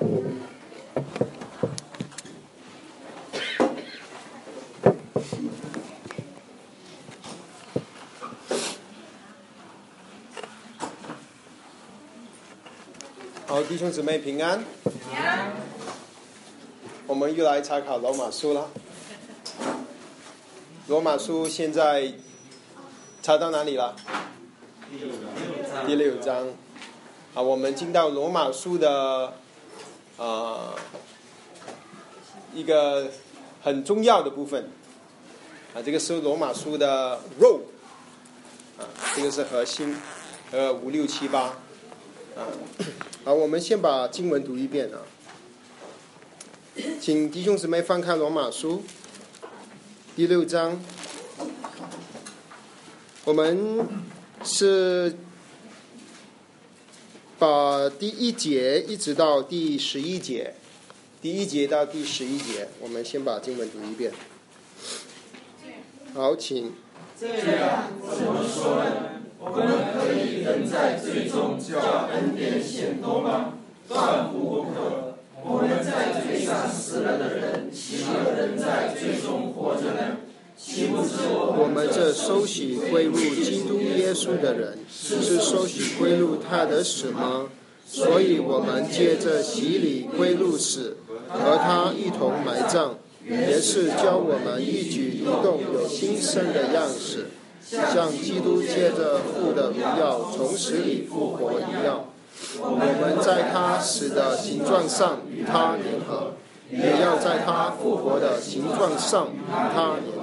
好，弟兄姊妹平安。我们又来查考罗马书了。罗马书现在查到哪里了？第六章。啊，我们进到罗马书的啊一个很重要的部分。啊，这个是罗马书的肉。啊，这个是核心，呃，五六七八。啊，好，我们先把经文读一遍啊。请弟兄姊妹翻开罗马书第六章，我们是把第一节一直到第十一节，第一节到第十一节，我们先把经文读一遍。好，请。这样怎么说呢？我们可以人在最终叫恩典显多吗？断不可。我们在罪上死了的人，岂可能在最终活着呢？我们这收洗归入基督耶稣的人，是收洗归入他的死吗？所以我们借着洗礼归入死，和他一同埋葬，也是教我们一举一动有新生的样式。像基督借着父的荣耀从死里复活一样，我们在他死的形状上与他联合，也要在他复活的形状上与他联合，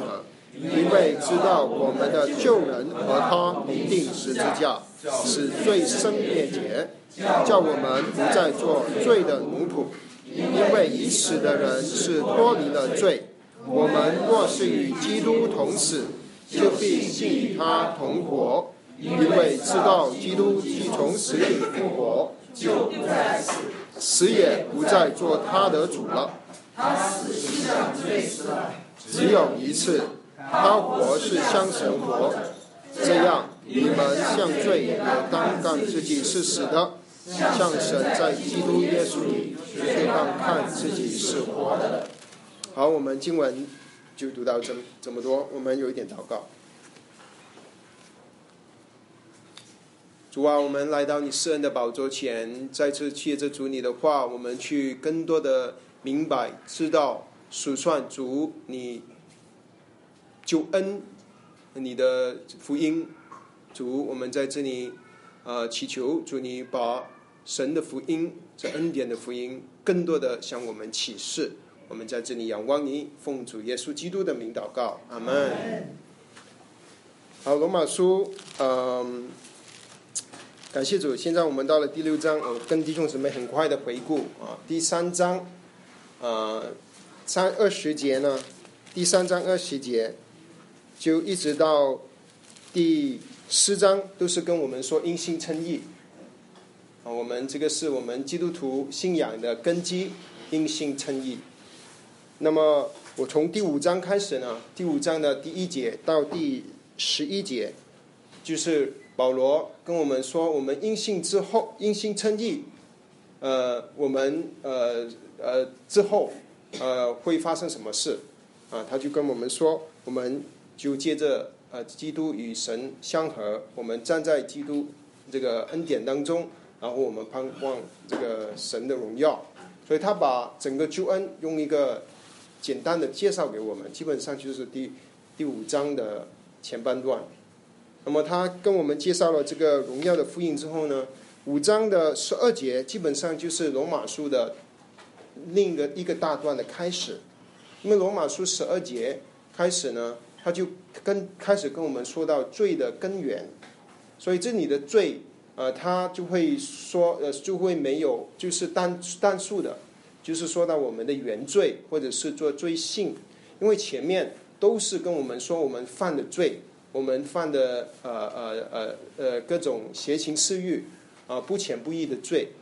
因为知道我们的旧人和他同定十字架，使罪生灭绝，叫我们不再做罪的奴仆。因为已死的人是脱离了罪，我们若是与基督同死。就必与他同活，因为知道基督既从死里复活，就不再死，死也不再做他的主了。他死是向罪死了，只有一次；他活是向神活。这样，你们向罪也当干自己是死的，向神在基督耶稣里却当看自己是活的。好，我们经文。就读到这这么多，我们有一点祷告。主啊，我们来到你圣恩的宝座前，再次借着主你的话，我们去更多的明白、知道、数算主你救恩、你的福音。主，我们在这里呃祈求主你把神的福音、这恩典的福音，更多的向我们启示。我们在这里仰望你，奉主耶稣基督的名祷告，阿门。好，罗马书，嗯，感谢主。现在我们到了第六章，我跟弟兄姊妹很快的回顾啊。第三章，呃，三二十节呢，第三章二十节，就一直到第四章，都是跟我们说因信称义。啊，我们这个是我们基督徒信仰的根基，因信称义。那么，我从第五章开始呢，第五章的第一节到第十一节，就是保罗跟我们说，我们因信之后，因信称义，呃，我们呃呃之后呃会发生什么事啊？他就跟我们说，我们就借着呃基督与神相合，我们站在基督这个恩典当中，然后我们盼望这个神的荣耀。所以他把整个救恩用一个。简单的介绍给我们，基本上就是第第五章的前半段。那么他跟我们介绍了这个荣耀的复印之后呢，五章的十二节基本上就是罗马书的另一个一个大段的开始。因为罗马书十二节开始呢，他就跟开始跟我们说到罪的根源，所以这里的罪，呃，他就会说，呃，就会没有就是单单数的。就是说到我们的原罪，或者是做罪性，因为前面都是跟我们说我们犯的罪，我们犯的呃呃呃呃各种邪情私欲啊不浅不义的罪，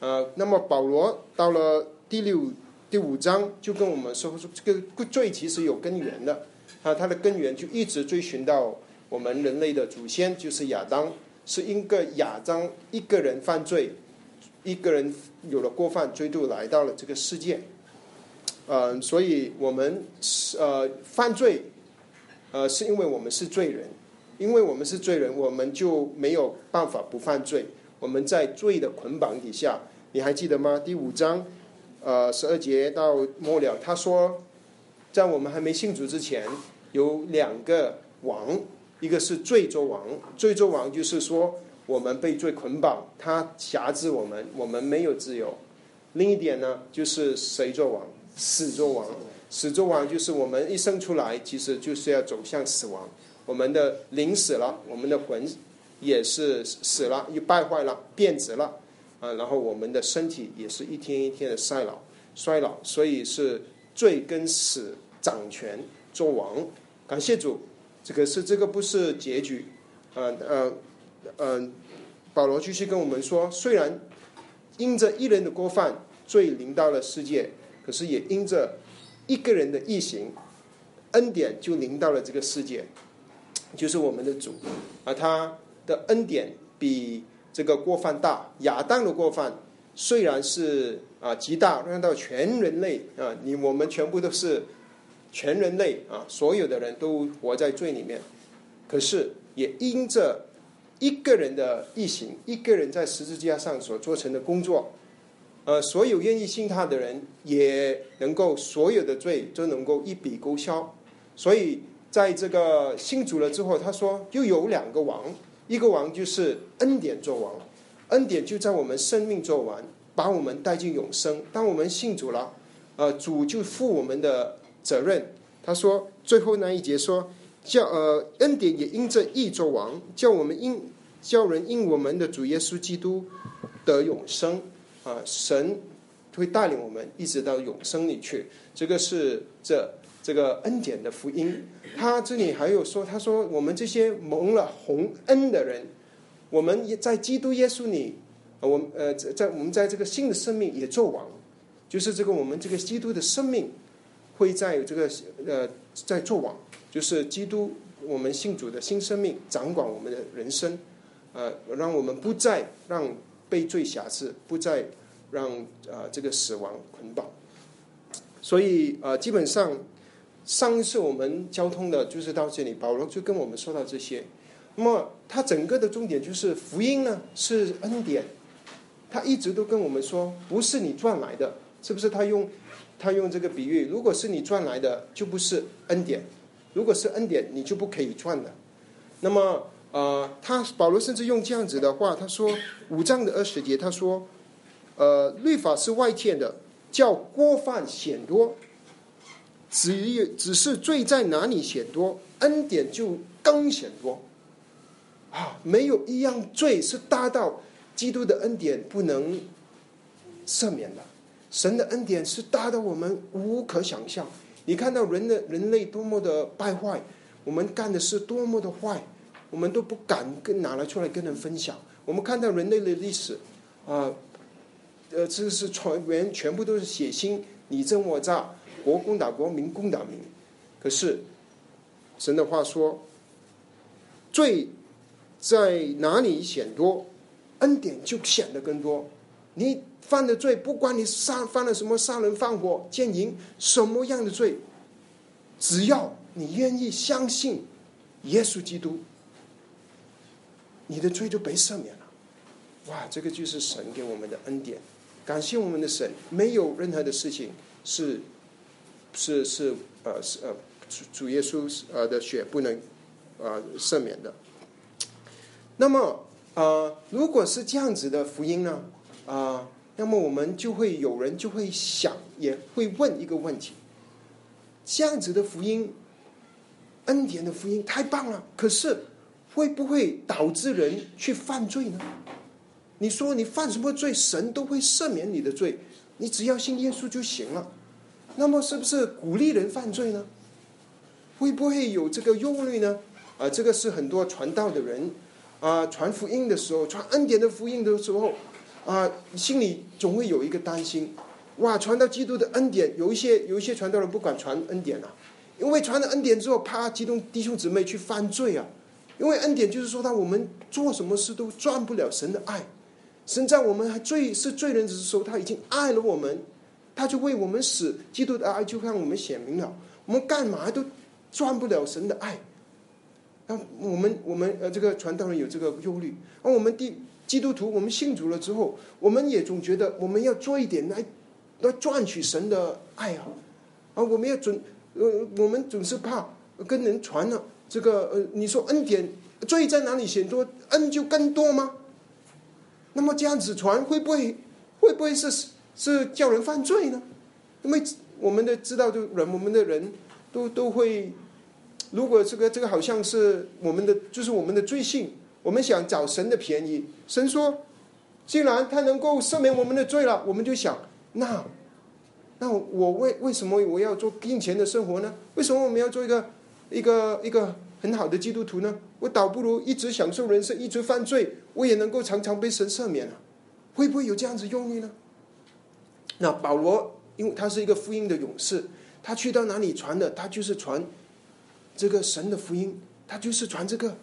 呃，那么保罗到了第六第五章就跟我们说说这个罪其实有根源的。啊，它的根源就一直追寻到我们人类的祖先就是亚当，是因个亚当一个人犯罪。一个人有了过犯，罪就来到了这个世界。呃，所以我们呃犯罪，呃，是因为我们是罪人，因为我们是罪人，我们就没有办法不犯罪。我们在罪的捆绑底下，你还记得吗？第五章，呃，十二节到末了，他说，在我们还没信主之前，有两个王，一个是罪作王，罪作王就是说我们被罪捆绑，他辖制我们，我们没有自由。另一点呢，就是谁做王？死作王，死作王就是我们一生出来，其实就是要走向死亡。我们的灵死了，我们的魂也是死了，又败坏了，变质了啊。然后我们的身体也是一天一天的衰老，衰老。所以是罪跟死掌权做王。感谢主，这个是这个不是结局。呃呃呃，保罗继续跟我们说，虽然因着一人的过犯，罪临到了世界。可是也因着一个人的异行，恩典就临到了这个世界，就是我们的主，而他的恩典比这个过犯大。亚当的过犯虽然是啊极大，让到全人类啊，你我们全部都是全人类啊，所有的人都活在罪里面。可是也因着一个人的异行，一个人在十字架上所做成的工作。呃，所有愿意信他的人，也能够所有的罪都能够一笔勾销。所以，在这个信主了之后，他说又有两个王，一个王就是恩典做王，恩典就在我们生命做完，把我们带进永生。当我们信主了，呃，主就负我们的责任。他说最后那一节说，叫呃恩典也因这义做王，叫我们因叫人因我们的主耶稣基督得永生。啊，神会带领我们一直到永生里去。这个是这这个恩典的福音。他这里还有说，他说我们这些蒙了红恩的人，我们也在基督耶稣里，我呃在在我们在这个新的生命也做王，就是这个我们这个基督的生命会在这个呃在做王，就是基督我们信主的新生命掌管我们的人生，呃，让我们不再让。被罪辖制，不再让啊这个死亡捆绑。所以啊，基本上上一次我们交通的就是到这里，保罗就跟我们说到这些。那么他整个的重点就是福音呢是恩典，他一直都跟我们说，不是你赚来的，是不是？他用他用这个比喻，如果是你赚来的，就不是恩典；如果是恩典，你就不可以赚的。那么。呃，他保罗甚至用这样子的话，他说五章的二十节，他说，呃，律法是外欠的，叫过犯显多，只只是罪在哪里显多，恩典就更显多。啊，没有一样罪是大到基督的恩典不能赦免的，神的恩典是大到我们无可想象。你看到人的人类多么的败坏，我们干的是多么的坏。我们都不敢跟拿来出来跟人分享。我们看到人类的历史，啊，呃，这是传源全部都是血腥，你争我诈，国攻打国，民攻打民。可是神的话说，罪在哪里显多，恩典就显得更多。你犯的罪，不管你杀犯了什么杀人放火奸淫什么样的罪，只要你愿意相信耶稣基督。你的罪就被赦免了，哇！这个就是神给我们的恩典，感谢我们的神，没有任何的事情是是是呃是呃主主耶稣呃的血不能呃赦免的。那么呃，如果是这样子的福音呢啊，那么我们就会有人就会想，也会问一个问题：这样子的福音，恩典的福音太棒了，可是。会不会导致人去犯罪呢？你说你犯什么罪，神都会赦免你的罪，你只要信耶稣就行了。那么是不是鼓励人犯罪呢？会不会有这个忧虑呢？啊，这个是很多传道的人啊，传福音的时候，传恩典的福音的时候啊，心里总会有一个担心：哇，传到基督的恩典，有一些有一些传道人不敢传恩典啊，因为传了恩典之后，怕激动弟兄姊妹去犯罪啊。因为恩典就是说，他我们做什么事都赚不了神的爱，神在我们还罪是罪人的时候，他已经爱了我们，他就为我们死。基督的爱就让我们显明了。我们干嘛都赚不了神的爱。那我们我们呃，这个传道人有这个忧虑。而我们第基督徒，我们信主了之后，我们也总觉得我们要做一点来来赚取神的爱啊。啊，我们要准呃，我们总是怕跟人传了这个呃，你说恩典罪在哪里显多，恩就更多吗？那么这样子传会不会会不会是是叫人犯罪呢？因为我们的知道就人，我们的人都都会，如果这个这个好像是我们的就是我们的罪性，我们想找神的便宜。神说，既然他能够赦免我们的罪了，我们就想，那那我为为什么我要做金钱的生活呢？为什么我们要做一个一个一个很好的基督徒呢？我倒不如一直享受人生，一直犯罪，我也能够常常被神赦免啊！会不会有这样子用意呢？那保罗，因为他是一个福音的勇士，他去到哪里传的，他就是传这个神的福音，他就是传这个。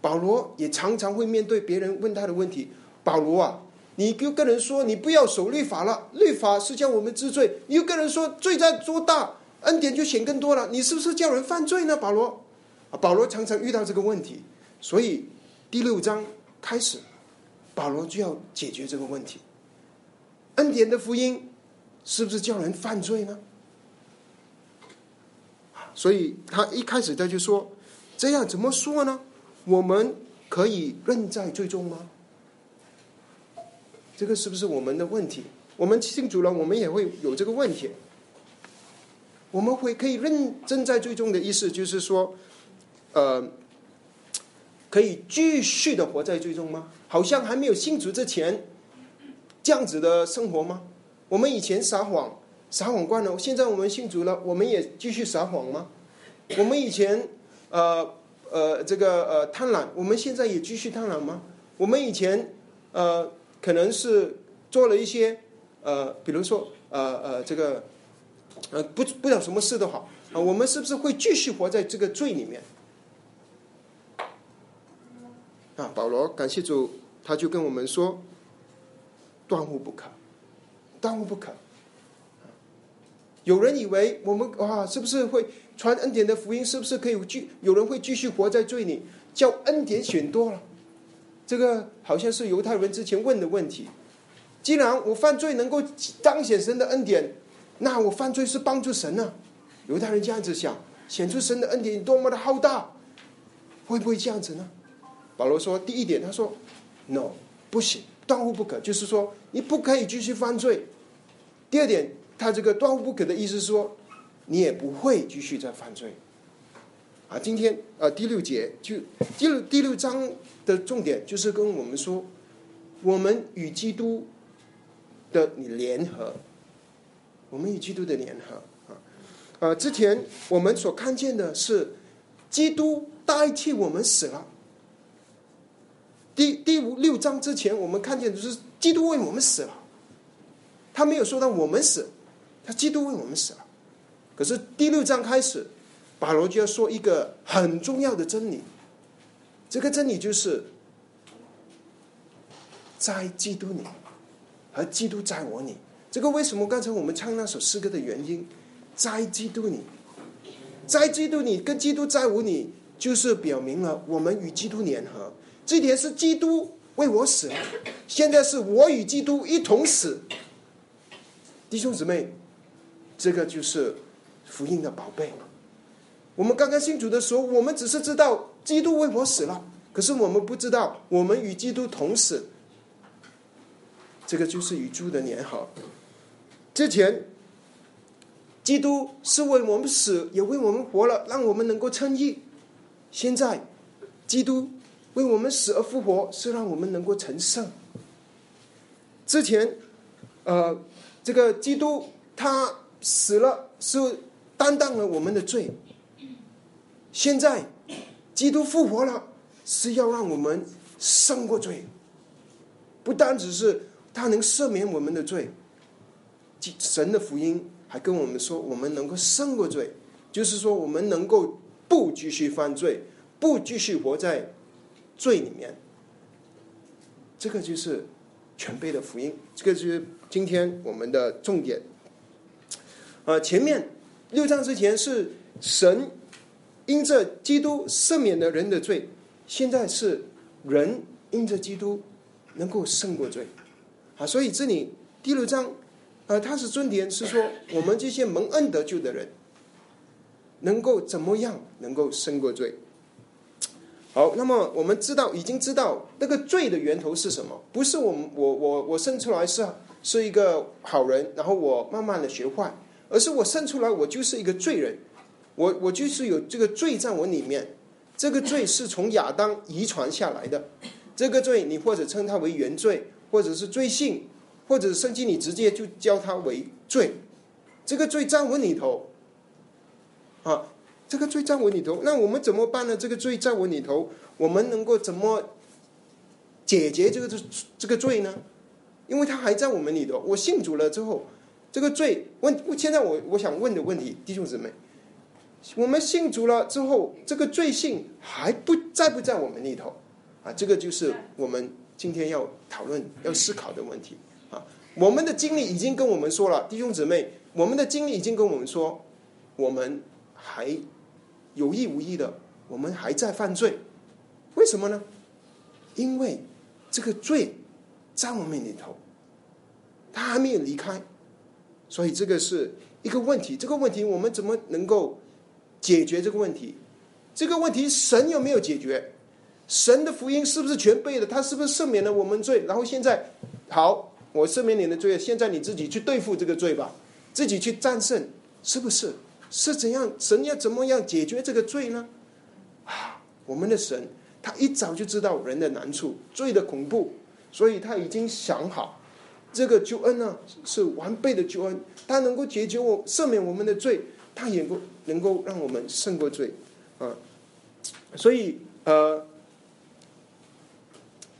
保罗也常常会面对别人问他的问题：“保罗啊，你就跟人说你不要守律法了，律法是叫我们知罪；你又跟人说罪在多大，恩典就显更多了，你是不是叫人犯罪呢？”保罗。啊，保罗常常遇到这个问题，所以第六章开始，保罗就要解决这个问题。恩典的福音是不是叫人犯罪呢？所以他一开始他就说：“这样怎么说呢？我们可以认在最终吗？”这个是不是我们的问题？我们信主了，我们也会有这个问题。我们会可以认真在最终的意思，就是说。呃，可以继续的活在最终吗？好像还没有信主之前这样子的生活吗？我们以前撒谎，撒谎惯了，现在我们信主了，我们也继续撒谎吗？我们以前呃呃这个呃贪婪，我们现在也继续贪婪吗？我们以前呃可能是做了一些呃，比如说呃呃这个呃不不了什么事都好啊，我们是不是会继续活在这个罪里面？啊，保罗感谢主，他就跟我们说，断乎不可，断乎不可。有人以为我们啊，是不是会传恩典的福音？是不是可以继有人会继续活在罪里？叫恩典选多了，这个好像是犹太人之前问的问题。既然我犯罪能够彰显神的恩典，那我犯罪是帮助神呢？犹太人这样子想，显出神的恩典多么的浩大，会不会这样子呢？保罗说：“第一点，他说，no，不行，断乎不可。就是说，你不可以继续犯罪。第二点，他这个断乎不可的意思是说，你也不会继续再犯罪。啊，今天啊，第六节就第六第六章的重点就是跟我们说，我们与基督的你联合，我们与基督的联合啊，呃，之前我们所看见的是，基督代替我们死了。”第第五六章之前，我们看见就是基督为我们死了，他没有说到我们死，他基督为我们死了。可是第六章开始，保罗就要说一个很重要的真理，这个真理就是在基督里，和基督在我里。这个为什么刚才我们唱那首诗歌的原因，在基督里，在基督里跟基督在我里，就是表明了我们与基督联合。这点是基督为我死了，现在是我与基督一同死。弟兄姊妹，这个就是福音的宝贝。我们刚刚信主的时候，我们只是知道基督为我死了，可是我们不知道我们与基督同死。这个就是与主的联合。之前，基督是为我们死，也为我们活了，让我们能够称义。现在，基督。为我们死而复活，是让我们能够成圣。之前，呃，这个基督他死了，是担当了我们的罪。现在，基督复活了，是要让我们胜过罪。不单只是他能赦免我们的罪，神的福音还跟我们说，我们能够胜过罪，就是说我们能够不继续犯罪，不继续活在。罪里面，这个就是全备的福音。这个是今天我们的重点。呃，前面六章之前是神因着基督赦免了人的罪，现在是人因着基督能够胜过罪。啊，所以这里第六章，呃，它是重点是说我们这些蒙恩得救的人，能够怎么样能够胜过罪。好，那么我们知道，已经知道那个罪的源头是什么？不是我们，我我我生出来是是一个好人，然后我慢慢的学坏，而是我生出来我就是一个罪人，我我就是有这个罪在我里面，这个罪是从亚当遗传下来的，这个罪你或者称它为原罪，或者是罪性，或者甚至你直接就叫它为罪，这个罪在我里头，啊。这个罪在我里头，那我们怎么办呢？这个罪在我里头，我们能够怎么解决这个这这个罪呢？因为他还在我们里头。我信主了之后，这个罪问，现在我我想问的问题，弟兄姊妹，我们信主了之后，这个罪性还不在不在我们里头？啊，这个就是我们今天要讨论、要思考的问题啊。我们的经历已经跟我们说了，弟兄姊妹，我们的经历已经跟我们说，我们还。有意无意的，我们还在犯罪，为什么呢？因为这个罪在我们里头，他还没有离开，所以这个是一个问题。这个问题我们怎么能够解决这个问题？这个问题神有没有解决？神的福音是不是全背了？他是不是赦免了我们罪？然后现在好，我赦免你的罪，现在你自己去对付这个罪吧，自己去战胜，是不是？是怎样？神要怎么样解决这个罪呢？啊，我们的神他一早就知道人的难处、罪的恐怖，所以他已经想好这个救恩呢是完备的救恩，他能够解决我、赦免我们的罪，他也够能够让我们胜过罪啊。所以呃，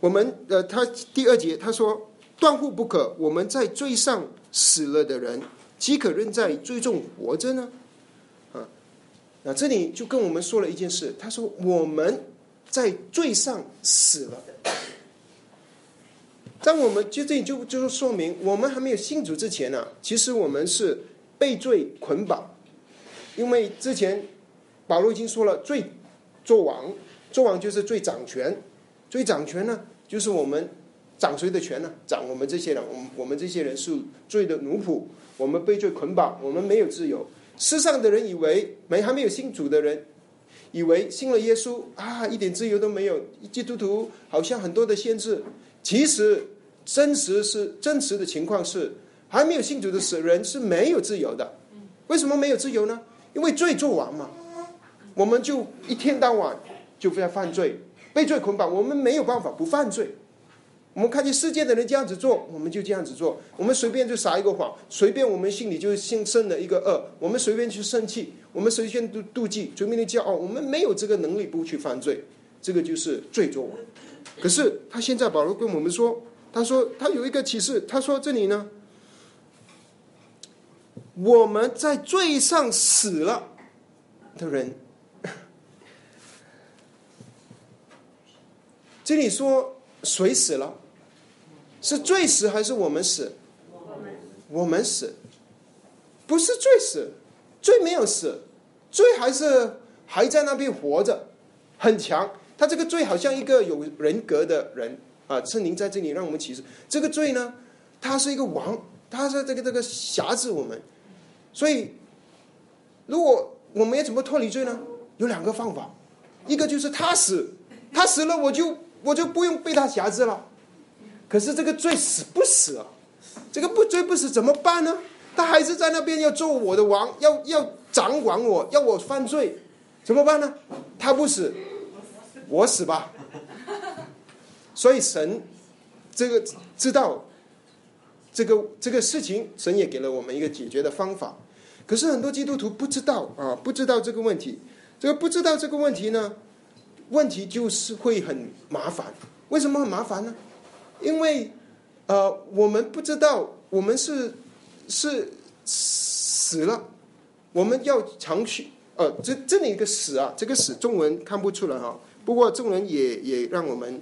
我们呃，他第二节他说断乎不可，我们在罪上死了的人，岂可仍在罪中活着呢？啊那这里就跟我们说了一件事，他说我们在罪上死了。当我们就这里就就是说明，我们还没有信主之前呢，其实我们是被罪捆绑，因为之前保罗已经说了，罪做王，做王就是罪掌权，罪掌权呢，就是我们掌谁的权呢？掌我们这些人，我们我们这些人是罪的奴仆，我们被罪捆绑，我们没有自由。世上的人以为没还没有信主的人，以为信了耶稣啊，一点自由都没有。基督徒好像很多的限制，其实真实是真实的情况是，还没有信主的死人是没有自由的。为什么没有自由呢？因为罪做完嘛，我们就一天到晚就在犯罪，被罪捆绑，我们没有办法不犯罪。我们看见世界的人这样子做，我们就这样子做。我们随便就撒一个谎，随便我们心里就心生了一个恶，我们随便去生气，我们随便妒妒忌，随便的骄傲，我们没有这个能力不去犯罪，这个就是罪作。可是他现在保罗跟我们说，他说他有一个启示，他说这里呢，我们在罪上死了的人，这里说谁死了？是罪死还是我们死？我们死，不是罪死，罪没有死，罪还是还在那边活着，很强。他这个罪好像一个有人格的人啊，圣灵在这里让我们启示，这个罪呢，他是一个王，他是这个这个辖制我们。所以，如果我们要怎么脱离罪呢？有两个方法，一个就是他死，他死了，我就我就不用被他辖制了。可是这个罪死不死啊？这个不罪不死怎么办呢？他还是在那边要做我的王，要要掌管我，要我犯罪，怎么办呢？他不死，我死吧。所以神这个知道这个这个事情，神也给了我们一个解决的方法。可是很多基督徒不知道啊，不知道这个问题。这个不知道这个问题呢，问题就是会很麻烦。为什么很麻烦呢？因为，呃，我们不知道我们是是死了，我们要长续，呃，这这里一个死啊，这个死中文看不出来哈。不过中文也也让我们，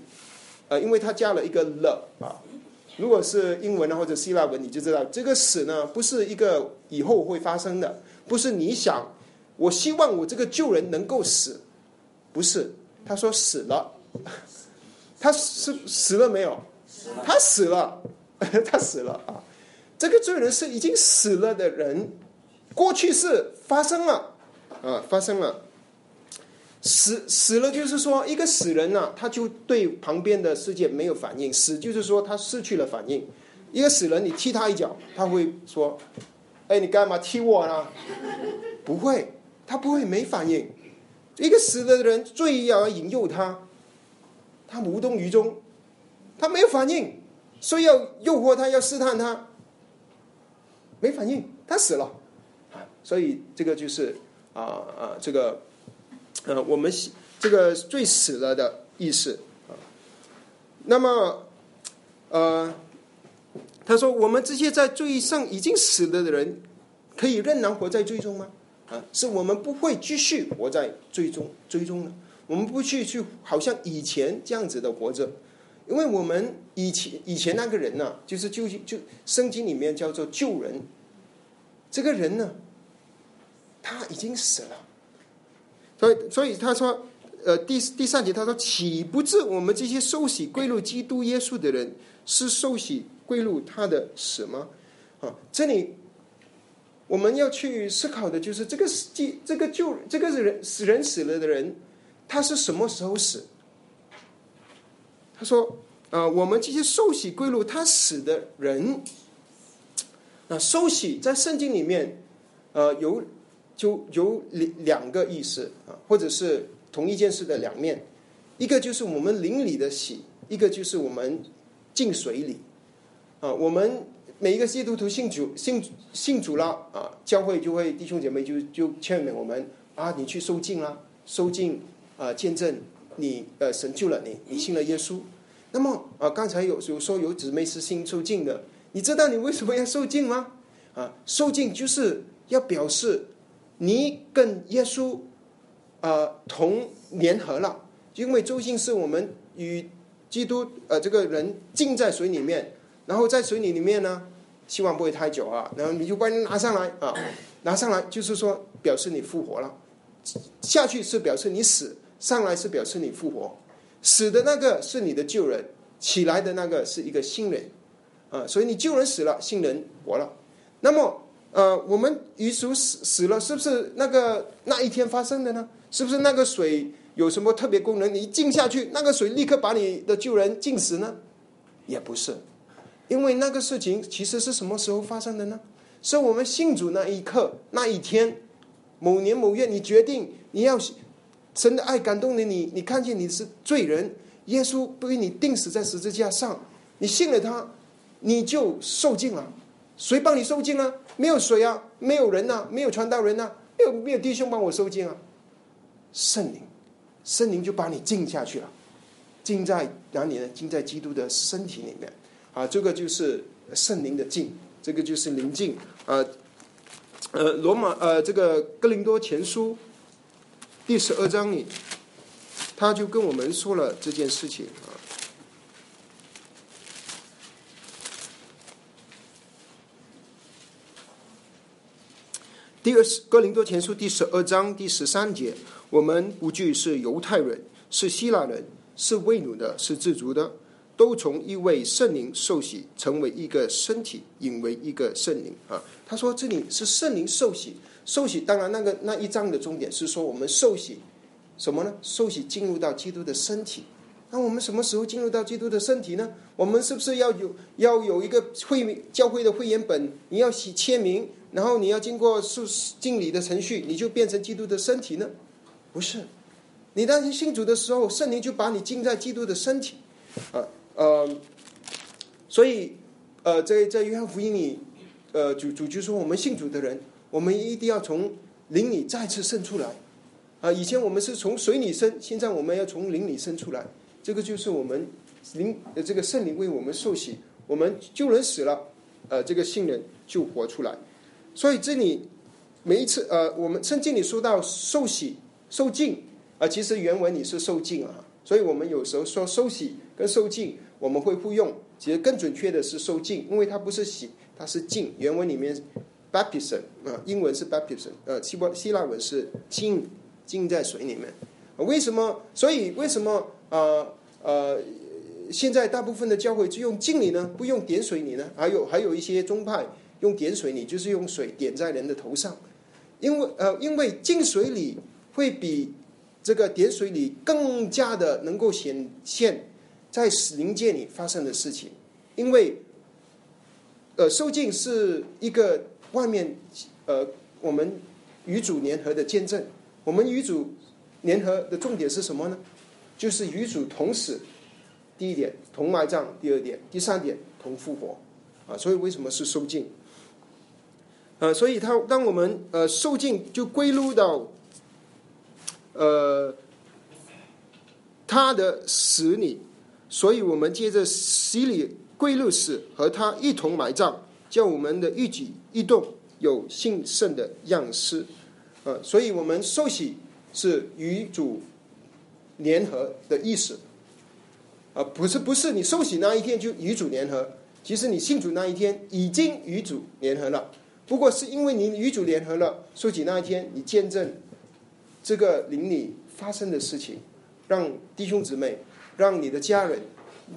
呃，因为它加了一个了啊，如果是英文啊或者希腊文，你就知道这个死呢，不是一个以后会发生的，不是你想，我希望我这个旧人能够死，不是，他说死了，他是死了没有？他死了，他死了啊！这个罪人是已经死了的人，过去是发生了啊，发生了。死死了就是说，一个死人呢，他就对旁边的世界没有反应。死就是说他失去了反应。一个死人，你踢他一脚，他会说：“哎，你干嘛踢我呢？”不会，他不会没反应。一个死的人，最要引诱他，他无动于衷，他没有反应，所以要诱惑他，要试探他，没反应，他死了。所以这个就是啊啊这个。呃，我们这个最死了的意思啊。那么，呃，他说，我们这些在罪上已经死了的人，可以仍然活在罪中吗？啊，是我们不会继续活在罪中，罪中呢？我们不去去，好像以前这样子的活着，因为我们以前以前那个人呢，就是就就圣经里面叫做救人，这个人呢，他已经死了。所以，所以他说，呃，第第三节他说，岂不知我们这些受洗归入基督耶稣的人，是受洗归入他的死吗？啊，这里我们要去思考的就是这个死，这个救这个人死人死了的人，他是什么时候死？他说，啊，我们这些受洗归入他死的人，那受洗在圣经里面，呃，有。就有两两个意思啊，或者是同一件事的两面，一个就是我们灵里的喜，一个就是我们进水里啊。我们每一个基督徒信主信信主了啊，教会就会弟兄姐妹就就劝勉我们啊，你去受敬啦，受敬啊，见证你呃神救了你，你信了耶稣。那么啊，刚才有有说有姊妹是信受敬的，你知道你为什么要受敬吗？啊，受敬就是要表示。你跟耶稣，呃，同联合了，因为周信是我们与基督呃这个人浸在水里面，然后在水里里面呢，希望不会太久啊，然后你就把你拿上来啊，拿上来就是说表示你复活了，下去是表示你死，上来是表示你复活，死的那个是你的旧人，起来的那个是一个新人，啊，所以你旧人死了，新人活了，那么。呃，我们鱼鼠死死了，是不是那个那一天发生的呢？是不是那个水有什么特别功能？你一浸下去，那个水立刻把你的救人浸死呢？也不是，因为那个事情其实是什么时候发生的呢？是我们信主那一刻那一天，某年某月，你决定你要神的爱感动了你，你看见你是罪人，耶稣被你钉死在十字架上，你信了他，你就受尽了。谁帮你受尽了？没有水啊，没有人呐，没有传道人呐，没有没有弟兄帮我受尽啊。圣灵，圣灵就把你浸下去了，浸在哪里呢？浸在基督的身体里面啊。这个就是圣灵的浸，这个就是灵浸啊。呃，罗马呃，这个哥林多前书第十二章里，他就跟我们说了这件事情啊。第二哥林多前书第十二章第十三节，我们不惧是犹太人，是希腊人，是为奴的，是自足的，都从一位圣灵受洗，成为一个身体，引为一个圣灵啊。他说这里是圣灵受洗，受洗当然那个那一章的重点是说我们受洗什么呢？受洗进入到基督的身体。那我们什么时候进入到基督的身体呢？我们是不是要有要有一个会教会的会员本？你要写签名？然后你要经过受敬礼的程序，你就变成基督的身体呢？不是，你当时信主的时候，圣灵就把你浸在基督的身体，啊呃，所以呃在在约翰福音里，呃主主就说我们信主的人，我们一定要从灵里再次生出来，啊以前我们是从水里生，现在我们要从灵里生出来，这个就是我们灵这个圣灵为我们受洗，我们救人死了，呃这个信人就活出来。所以这里每一次呃，我们圣经里说到受洗、受敬啊，其实原文里是受敬啊。所以我们有时候说受洗跟受敬，我们会互用其实更准确的是受浸，因为它不是洗，它是浸。原文里面 baptism 啊，英文是 baptism，呃，希伯希腊文是浸浸在水里面。为什么？所以为什么呃呃，现在大部分的教会就用浸礼呢？不用点水礼呢？还有还有一些宗派用点水礼，就是用水点在人的头上，因为呃，因为浸水礼会比这个点水礼更加的能够显现在死灵界里发生的事情，因为呃，受浸是一个外面呃，我们与主联合的见证，我们与主。联合的重点是什么呢？就是与主同死，第一点同埋葬，第二点，第三点同复活，啊，所以为什么是受尽？呃，所以他当我们呃受尽就归入到，呃，他的死里，所以我们接着洗礼归入死，和他一同埋葬，叫我们的一举一动有信圣的样式，呃，所以我们受洗。是与主联合的意思，啊，不是不是你受洗那一天就与主联合，其实你信主那一天已经与主联合了，不过是因为你与主联合了，说起那一天你见证这个灵里发生的事情，让弟兄姊妹、让你的家人、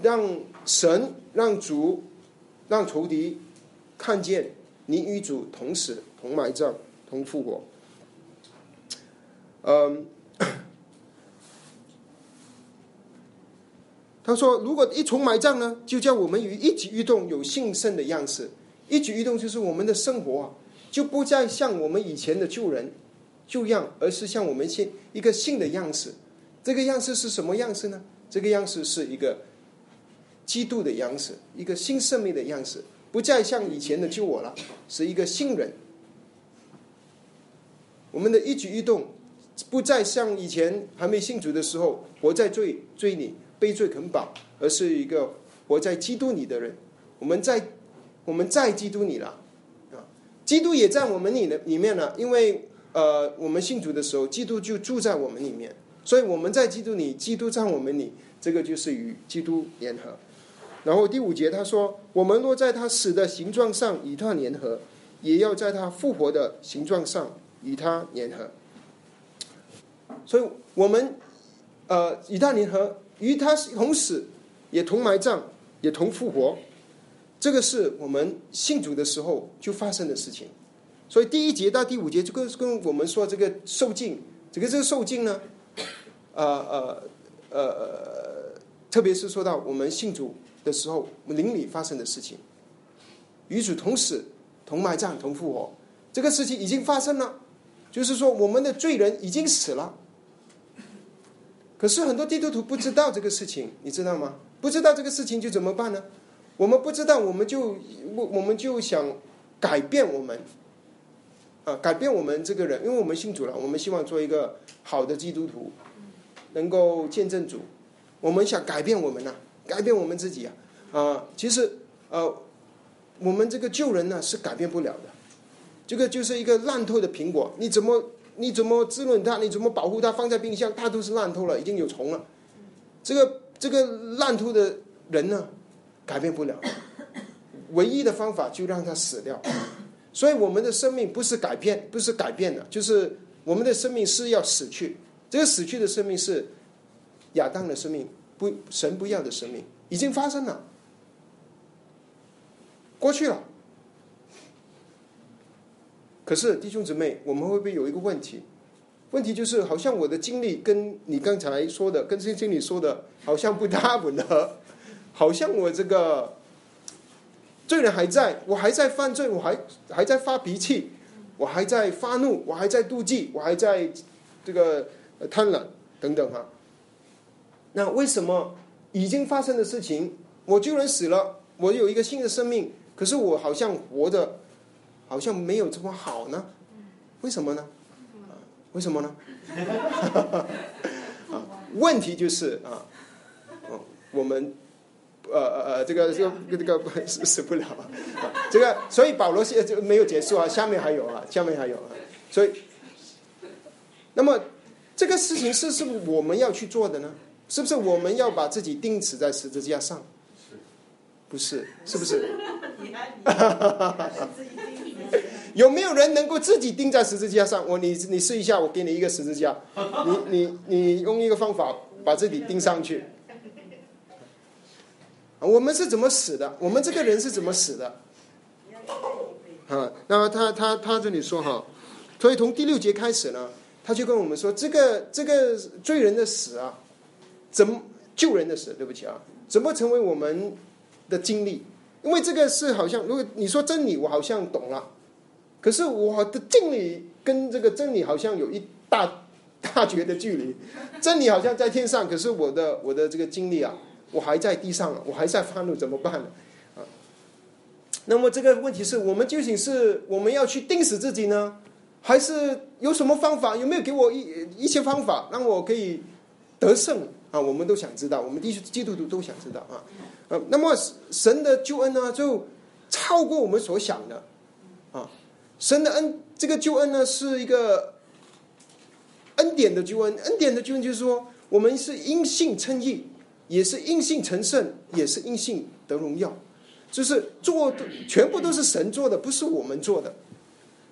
让神、让主、让仇敌看见你与主同死、同埋葬、同复活。嗯，他说：“如果一重埋葬呢，就叫我们与一举一动有信圣的样式。一举一动就是我们的生活啊，就不再像我们以前的旧人旧样，而是像我们现一个新的样式。这个样式是什么样式呢？这个样式是一个基督的样式，一个新生命的样式，不再像以前的旧我了，是一个新人。我们的一举一动。”不再像以前还没信主的时候，活在罪罪里，被罪捆绑，而是一个活在基督里的人。我们在我们在基督里了啊，基督也在我们里的里面了。因为呃，我们信主的时候，基督就住在我们里面，所以我们在基督里，基督在我们里，这个就是与基督联合。然后第五节他说：“我们若在他死的形状上与他联合，也要在他复活的形状上与他联合。”所以，我们呃与他联合，与他同死，也同埋葬，也同复活。这个是我们信主的时候就发生的事情。所以第一节到第五节就跟跟我们说这个受尽，这个这个受尽呢，呃呃呃，特别是说到我们信主的时候灵里发生的事情，与主同死，同埋葬，同复活，这个事情已经发生了，就是说我们的罪人已经死了。可是很多基督徒不知道这个事情，你知道吗？不知道这个事情就怎么办呢？我们不知道，我们就我我们就想改变我们，啊，改变我们这个人，因为我们信主了，我们希望做一个好的基督徒，能够见证主。我们想改变我们呐，改变我们自己啊，啊，其实呃，我们这个旧人呢是改变不了的，这个就是一个烂透的苹果，你怎么？你怎么滋润它？你怎么保护它？放在冰箱，它都是烂透了，已经有虫了。这个这个烂透的人呢，改变不了。唯一的方法就让他死掉。所以我们的生命不是改变，不是改变的，就是我们的生命是要死去。这个死去的生命是亚当的生命，不神不要的生命，已经发生了，过去了。可是弟兄姊妹，我们会不会有一个问题？问题就是，好像我的经历跟你刚才说的，跟这经理说的，好像不大 吻合。好像我这个罪人还在，我还在犯罪，我还还在发脾气，我还在发怒，我还在妒忌，我还在这个贪婪等等哈。那为什么已经发生的事情，我居然死了，我有一个新的生命，可是我好像活着。好像没有这么好呢，为什么呢？为什么呢？啊，问题就是啊，我们呃呃呃，这个这个这个 死死不了啊，这个所以保罗现在就没有结束啊，下面还有啊，下面还有啊，所以，那么这个事情是是我们要去做的呢？是不是我们要把自己钉死在十字架上？不是，是不是？有没有人能够自己钉在十字架上？我你你试一下，我给你一个十字架，你你你用一个方法把自己钉上去。我们是怎么死的？我们这个人是怎么死的？啊，那么他他他这里说哈，所以从第六节开始呢，他就跟我们说，这个这个罪人的死啊，怎么救人的死？对不起啊，怎么成为我们的经历？因为这个是好像，如果你说真理，我好像懂了，可是我的经历跟这个真理好像有一大 大绝的距离。真理好像在天上，可是我的我的这个经历啊。我还在地上，我还在发怒，怎么办呢？啊，那么这个问题是我们究竟是我们要去定死自己呢，还是有什么方法？有没有给我一一些方法让我可以得胜啊？我们都想知道，我们基基督徒都想知道啊。呃，那么神的救恩呢，就超过我们所想的啊。神的恩，这个救恩呢，是一个恩典的救恩，恩典的救恩就是说，我们是因信称义。也是因信成圣，也是因信得荣耀，就是做全部都是神做的，不是我们做的。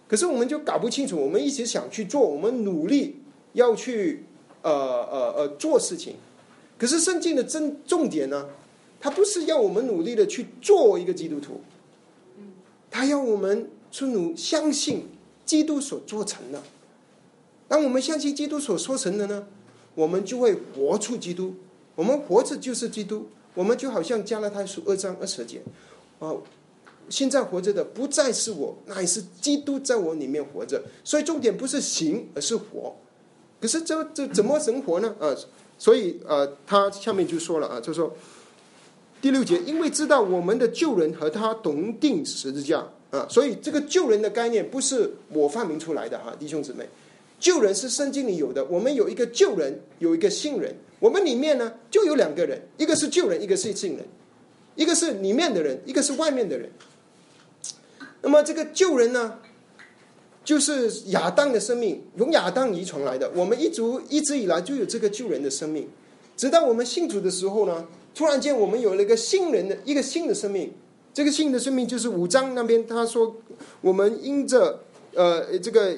可是我们就搞不清楚，我们一直想去做，我们努力要去呃呃呃做事情。可是圣经的真重点呢，它不是要我们努力的去做一个基督徒，他要我们去努相信基督所做成的。当我们相信基督所说成的呢，我们就会活出基督。我们活着就是基督，我们就好像加拉太书二章二十节，啊，现在活着的不再是我，乃是基督在我里面活着。所以重点不是行，而是活。可是这这怎么生活呢？啊，所以啊，他下面就说了啊，就说第六节，因为知道我们的旧人和他同定十字架啊，所以这个救人的概念不是我发明出来的哈，弟兄姊妹，旧人是圣经里有的，我们有一个旧人，有一个新人。我们里面呢，就有两个人，一个是救人，一个是信人，一个是里面的人，一个是外面的人。那么这个救人呢，就是亚当的生命，由亚当遗传来的。我们一族一直以来就有这个救人的生命，直到我们信主的时候呢，突然间我们有了一个新人的一个新的生命。这个新的生命就是五章那边他说，我们因着呃这个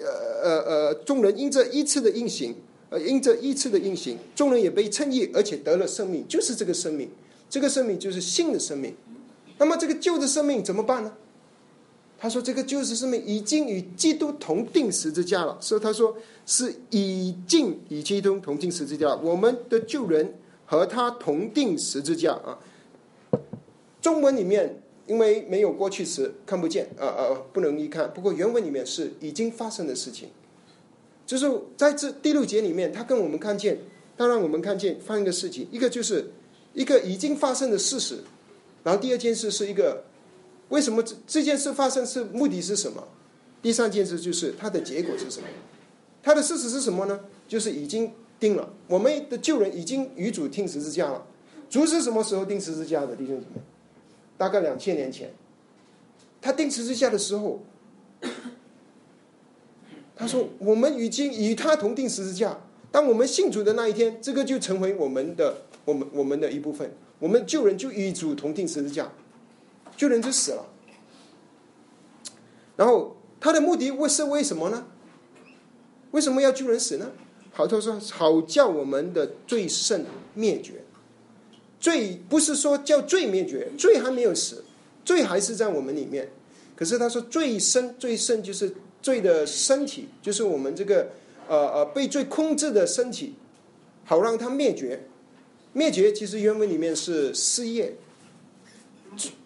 呃呃呃众人因着一次的运行。呃，因这一次的运行，众人也被称义，而且得了生命，就是这个生命，这个生命就是新的生命。那么这个旧的生命怎么办呢？他说，这个旧的生命已经与基督同定十字架了，所以他说是已经与基督同定十字架了。我们的旧人和他同定十字架啊。中文里面因为没有过去时，看不见啊啊，不能一看。不过原文里面是已经发生的事情。就是在这第六节里面，他跟我们看见，他让我们看见发生的事情。一个就是一个已经发生的事实，然后第二件事是一个为什么这这件事发生是目的是什么？第三件事就是它的结果是什么？它的事实是什么呢？就是已经定了，我们的旧人已经与主听十字架了。主是什么时候定十字架的？弟兄姊妹，大概两千年前，他定十字架的时候。他说：“我们已经与他同定十字架。当我们信主的那一天，这个就成为我们的、我们、我们的一部分。我们救人就与主同定十字架，救人就死了。然后他的目的为是为什么呢？为什么要救人死呢？好，他说好叫我们的罪圣灭绝。罪不是说叫罪灭绝，罪还没有死，罪还是在我们里面。可是他说罪生罪圣就是。”罪的身体就是我们这个呃呃被罪控制的身体，好让它灭绝。灭绝其实原文里面是失业，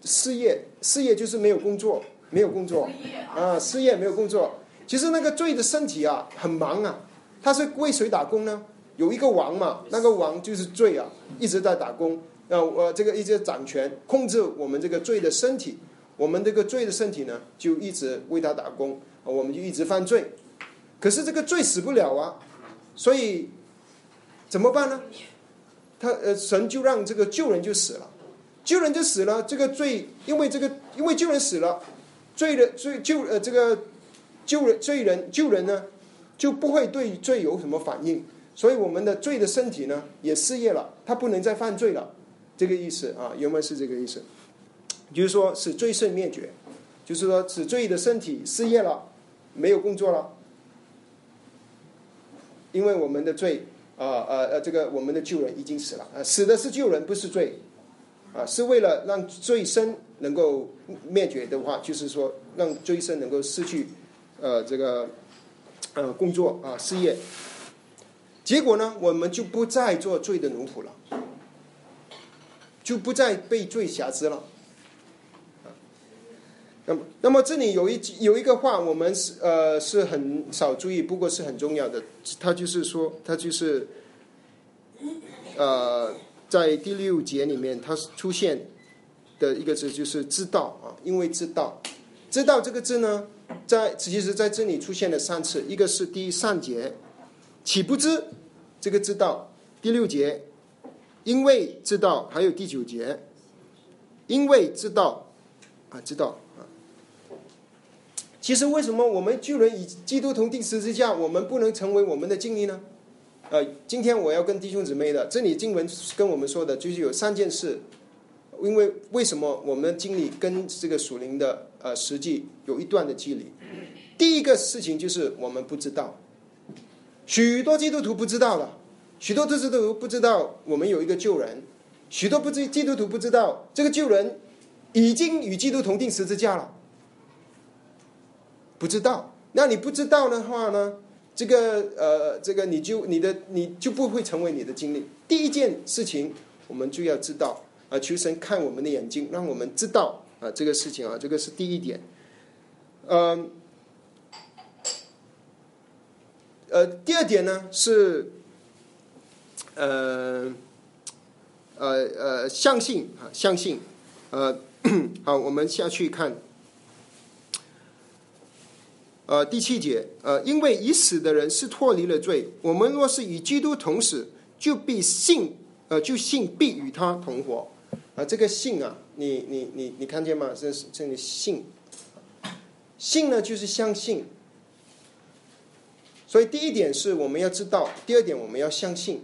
失业失业就是没有工作，没有工作啊，失业没有工作。其实那个罪的身体啊很忙啊，他是为谁打工呢？有一个王嘛，那个王就是罪啊，一直在打工。那我这个一直掌权控制我们这个罪的身体，我们这个罪的身体呢就一直为他打工。我们就一直犯罪，可是这个罪死不了啊，所以怎么办呢？他呃，神就让这个救人就死了，救人就死了，这个罪因为这个因为救人死了，罪的罪救呃这个救人罪人救人呢就不会对罪有什么反应，所以我们的罪的身体呢也失业了，他不能再犯罪了，这个意思啊，原文是这个意思，就是说使罪圣灭绝，就是说使罪的身体失业了，没有工作了，因为我们的罪啊呃呃，这个我们的救人已经死了，死的是救人，不是罪啊，是为了让罪身能够灭绝的话，就是说让罪身能够失去呃这个呃工作啊事业。结果呢，我们就不再做罪的奴仆了，就不再被罪辖制了。那么，那么这里有一有一个话，我们是呃是很少注意，不过是很重要的。他就是说，他就是呃在第六节里面，他出现的一个字就是“知道”啊，因为知道，知道这个字呢，在其实在这里出现了三次，一个是第三节。岂不知这个知道第六节，因为知道还有第九节，因为知道啊知道。其实为什么我们巨人以基督同定十字架，我们不能成为我们的经历呢？呃，今天我要跟弟兄姊妹的，这里经文跟我们说的就是有三件事，因为为什么我们的经历跟这个属灵的呃实际有一段的距离？第一个事情就是我们不知道。许多基督徒不知道了，许多基督徒不知道我们有一个救人，许多不知基督徒不知道这个救人已经与基督同定十字架了，不知道。那你不知道的话呢？这个呃，这个你就你的你就不会成为你的经历。第一件事情，我们就要知道啊，求神看我们的眼睛，让我们知道啊这个事情啊，这个是第一点，嗯。呃，第二点呢是，呃，呃呃，相信啊，相信，呃，好，我们下去看，呃，第七节，呃，因为已死的人是脱离了罪，我们若是与基督同死，就必信，呃，就信必与他同活，啊，这个信啊，你你你你看见吗？这是这个信，信呢就是相信。所以第一点是我们要知道，第二点我们要相信。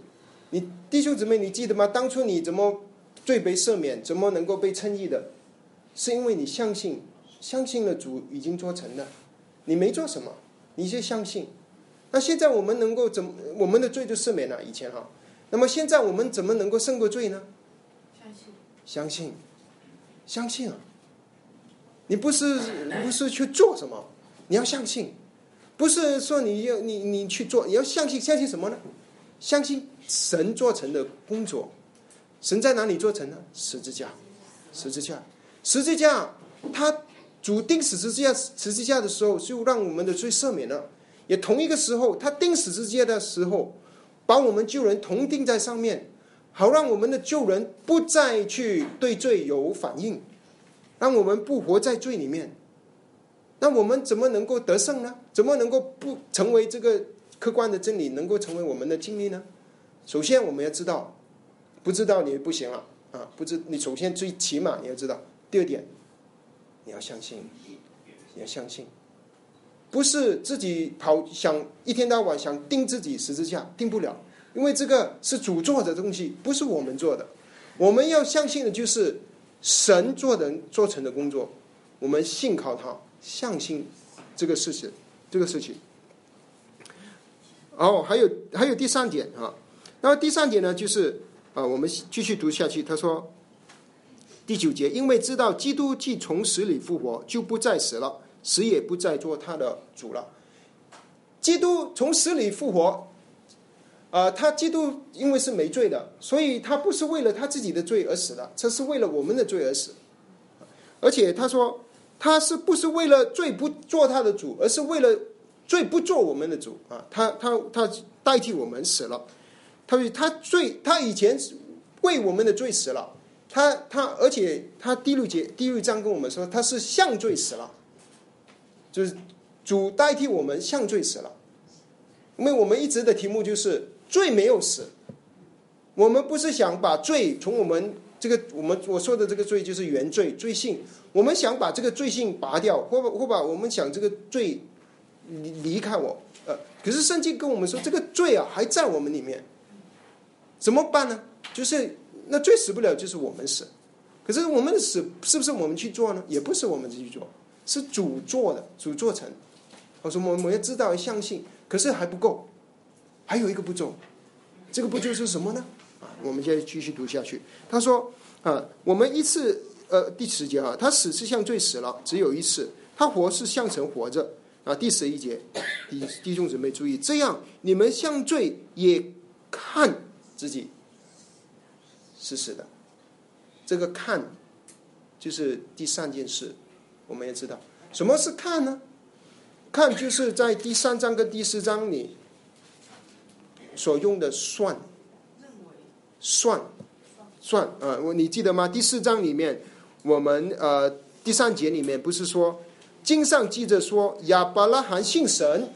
你弟兄姊妹，你记得吗？当初你怎么罪被赦免，怎么能够被称义的？是因为你相信，相信了主已经做成了，你没做什么，你就相信。那现在我们能够怎么？我们的罪就赦免了，以前哈。那么现在我们怎么能够胜过罪呢？相信，相信，相信啊！你不是不是去做什么？你要相信。不是说你要你你去做，你要相信相信什么呢？相信神做成的工作。神在哪里做成呢？十字架，十字架，十字架。他主钉死十字架十字架的时候，就让我们的罪赦免了。也同一个时候，他钉死十字架的时候，把我们救人同钉在上面，好让我们的救人不再去对罪有反应，让我们不活在罪里面。那我们怎么能够得胜呢？怎么能够不成为这个客观的真理，能够成为我们的经历呢？首先，我们要知道，不知道你不行了啊！不知你首先最起码你要知道。第二点，你要相信，你要相信，不是自己跑想一天到晚想钉自己十字架，钉不了，因为这个是主做的东西，不是我们做的。我们要相信的就是神做的做成的工作，我们信靠他。相信这个事情，这个事情。哦，还有还有第三点啊，那么第三点呢，就是啊，我们继续读下去。他说，第九节，因为知道基督既从死里复活，就不再死了，死也不再做他的主了。基督从死里复活，啊，他基督因为是没罪的，所以他不是为了他自己的罪而死的，这是为了我们的罪而死。而且他说。他是不是为了罪不做他的主，而是为了罪不做我们的主啊？他他他代替我们死了，他说他罪他以前为我们的罪死了，他他而且他第六节第六章跟我们说他是向罪死了，就是主代替我们向罪死了，因为我们一直的题目就是罪没有死，我们不是想把罪从我们。这个我们我说的这个罪就是原罪罪性，我们想把这个罪性拔掉，或或把我们想这个罪离离开我，呃，可是圣经跟我们说这个罪啊还在我们里面，怎么办呢？就是那最死不了就是我们死。可是我们的死是不是我们去做呢？也不是我们自己做，是主做的，主做成。我说我们要知道相信，可是还不够，还有一个步骤，这个步骤是什么呢？啊，我们现在继续读下去。他说啊，我们一次呃第十节啊，他死是像罪死了，只有一次；他活是像神活着啊。第十一节，弟弟兄姊妹注意，这样你们像罪也看自己是死的。这个看，就是第三件事，我们也知道什么是看呢？看就是在第三章跟第四章里所用的算，算，算啊！我你记得吗？第四章里面，我们呃第三节里面不是说经上记着说亚伯拉罕信神，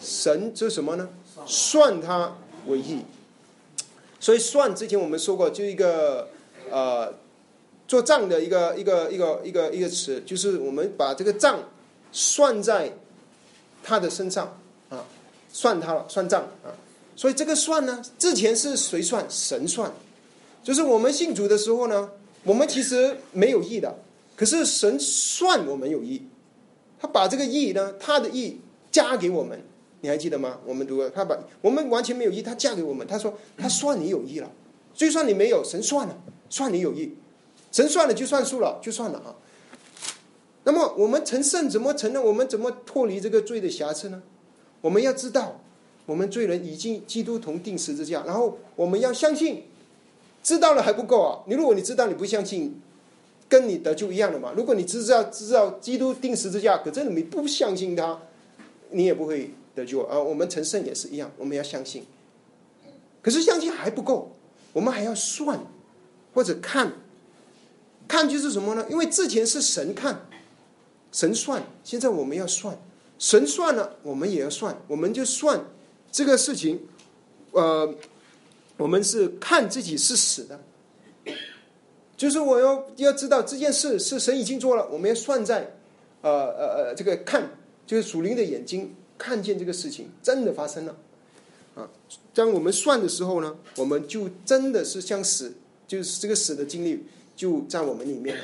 神这什么呢？算他为义。所以算之前我们说过，就一个。呃，做账的一个一个一个一个一个词，就是我们把这个账算在他的身上啊，算他了，算账啊。所以这个算呢，之前是谁算？神算。就是我们信主的时候呢，我们其实没有义的，可是神算我们有义，他把这个义呢，他的义加给我们。你还记得吗？我们读他把我们完全没有义，他嫁给我们，他说他算你有义了，就算你没有，神算了。算你有意，神算了就算数了，就算了啊。那么我们成圣怎么成呢？我们怎么脱离这个罪的瑕疵呢？我们要知道，我们罪人已经基督同定十字架，然后我们要相信，知道了还不够啊！你如果你知道你不相信，跟你得救一样的嘛。如果你知道知道基督定十字架，可真的你不相信他，你也不会得救啊。我们成圣也是一样，我们要相信，可是相信还不够，我们还要算。或者看，看就是什么呢？因为之前是神看，神算，现在我们要算，神算了，我们也要算，我们就算这个事情，呃，我们是看自己是死的，就是我要要知道这件事是神已经做了，我们要算在，呃呃呃，这个看就是属灵的眼睛看见这个事情真的发生了，啊，当我们算的时候呢，我们就真的是像死。就是这个死的经历就在我们里面了，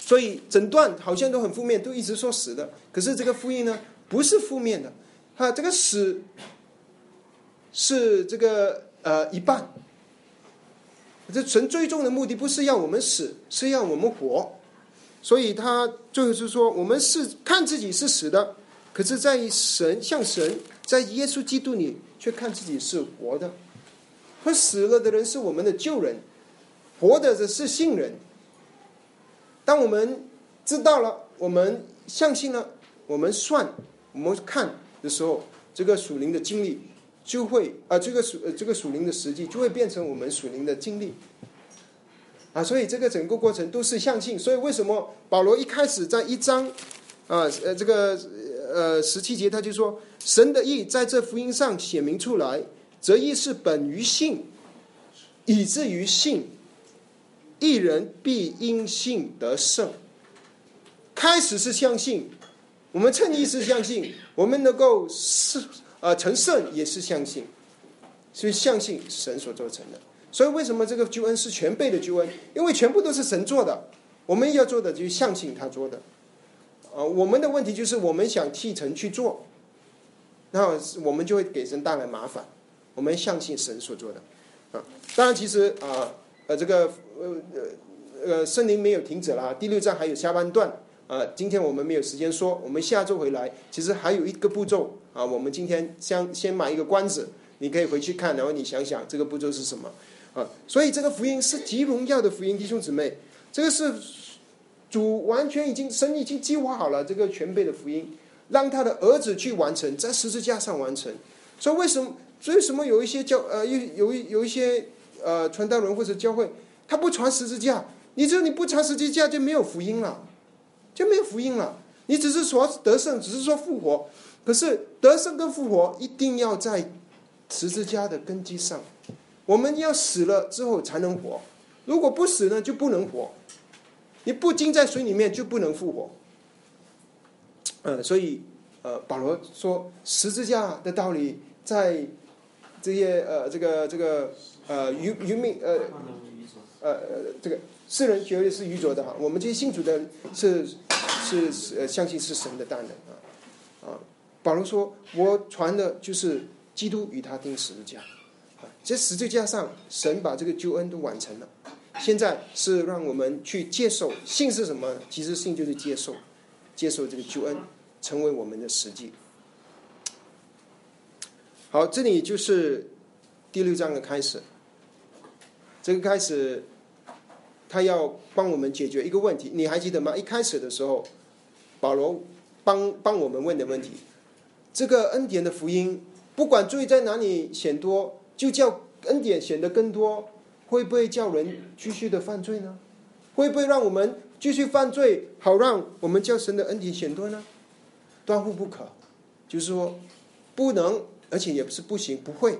所以整段好像都很负面，都一直说死的。可是这个复印呢，不是负面的，它这个死是这个呃一半。这神最终的目的不是要我们死，是要我们活。所以他就是说，我们是看自己是死的，可是在神像神在耶稣基督里，却看自己是活的。和死了的人是我们的旧人，活的的是信人。当我们知道了，我们相信了，我们算，我们看的时候，这个属灵的经历就会啊，这个属这个属灵的实际就会变成我们属灵的经历啊。所以这个整个过程都是相信。所以为什么保罗一开始在一章啊呃这个呃十七节他就说，神的意在这福音上显明出来。则意是本于信，以至于信，一人必因信得胜。开始是相信，我们称意是相信，我们能够是呃成圣也是相信，所以相信神所做成的。所以为什么这个救恩是全备的救恩？因为全部都是神做的，我们要做的就相信他做的。啊，我们的问题就是我们想替神去做，那我们就会给神带来麻烦。我们相信神所做的，啊，当然其实啊，呃，这个呃呃呃，圣灵没有停止了，第六章还有下半段，啊，今天我们没有时间说，我们下周回来，其实还有一个步骤，啊，我们今天先先买一个关子，你可以回去看，然后你想想这个步骤是什么，啊，所以这个福音是极荣耀的福音，弟兄姊妹，这个是主完全已经神已经计划好了这个全备的福音，让他的儿子去完成，在十字架上完成，所以为什么？为什么有一些教呃有有一有一些呃传道人或者教会，他不传十字架？你这你不传十字架就没有福音了，就没有福音了。你只是说得胜，只是说复活，可是得胜跟复活一定要在十字架的根基上。我们要死了之后才能活，如果不死呢就不能活。你不浸在水里面就不能复活。嗯，所以呃保罗说十字架的道理在。这些呃这个这个呃愚愚昧呃呃这个世人觉得是愚拙的哈，我们这些信主的人是是呃相信是神的大能啊啊。保罗说：“我传的就是基督与他钉十字架，在十字架上，神把这个救恩都完成了。现在是让我们去接受，信是什么？其实信就是接受，接受这个救恩，成为我们的实际。好，这里就是第六章的开始。这个开始，他要帮我们解决一个问题，你还记得吗？一开始的时候，保罗帮帮我们问的问题。”这个恩典的福音，不管罪在哪里显多，就叫恩典显得更多，会不会叫人继续的犯罪呢？会不会让我们继续犯罪，好让我们叫神的恩典显多呢？断乎不可，就是说不能，而且也不是不行，不会，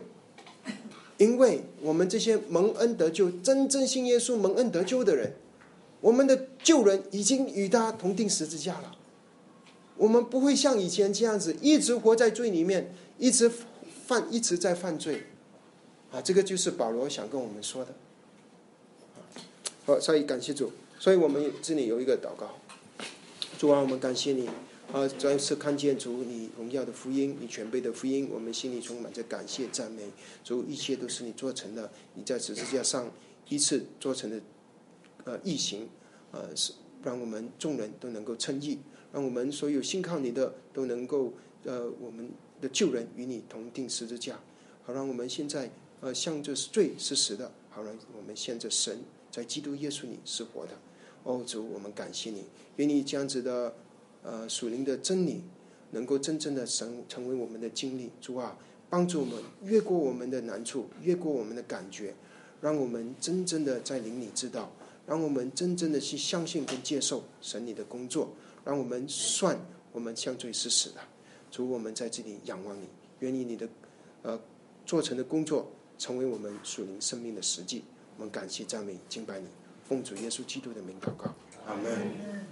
因为我们这些蒙恩得救、真正信耶稣、蒙恩得救的人，我们的救人已经与他同定十字架了。我们不会像以前这样子一直活在罪里面，一直犯，一直在犯罪，啊，这个就是保罗想跟我们说的。好，所以感谢主，所以我们这里有一个祷告，主啊，我们感谢你，啊，再次看见主你荣耀的福音，你全备的福音，我们心里充满着感谢赞美，主一切都是你做成的，你在十字架上一次做成的，呃，异行，呃，是让我们众人都能够称义。让我们所有信靠你的都能够，呃，我们的救人与你同定十字架，好让我们现在呃向着罪是死的，好让我们向着神在基督耶稣里是活的。哦，主，我们感谢你，愿你这样子的呃属灵的真理能够真正的成成为我们的经历。主啊，帮助我们越过我们的难处，越过我们的感觉，让我们真正的在灵里知道，让我们真正的去相信跟接受神你的工作。让我们算我们相罪是死的，主我们在这里仰望你，愿意你的呃做成的工作成为我们属灵生命的实际。我们感谢赞美敬拜你，奉主耶稣基督的名祷告，阿门。